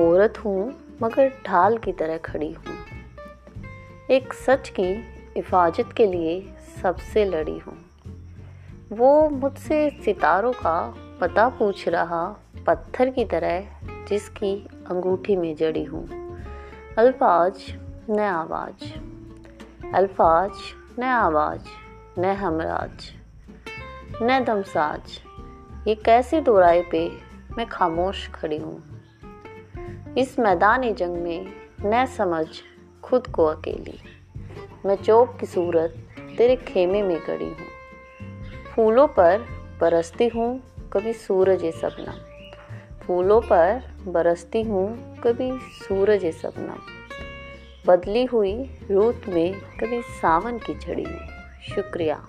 खूबसूरत हूँ, मगर ढाल की तरह खड़ी हूँ। एक सच की हिफाजत के लिए सबसे लड़ी हूँ। वो मुझसे सितारों का पता पूछ रहा पत्थर की तरह जिसकी अंगूठी में जड़ी हूँ। अल्फाज, न आवाज़। अल्फाज, न आवाज़, न हमराज। न दमसाज। ये कैसे दोराए पे मैं खामोश खड़ी हूँ? इस मैदानी जंग में न समझ खुद को अकेली। मैं चौक की सूरत तेरे खेमे में गड़ी हूँ। फूलों पर बरसती हूँ कभी सूरज सपना। फूलों पर बरसती हूँ कभी सूरज सपना। बदली हुई रूत में कभी सावन की छड़ी में शुक्रिया।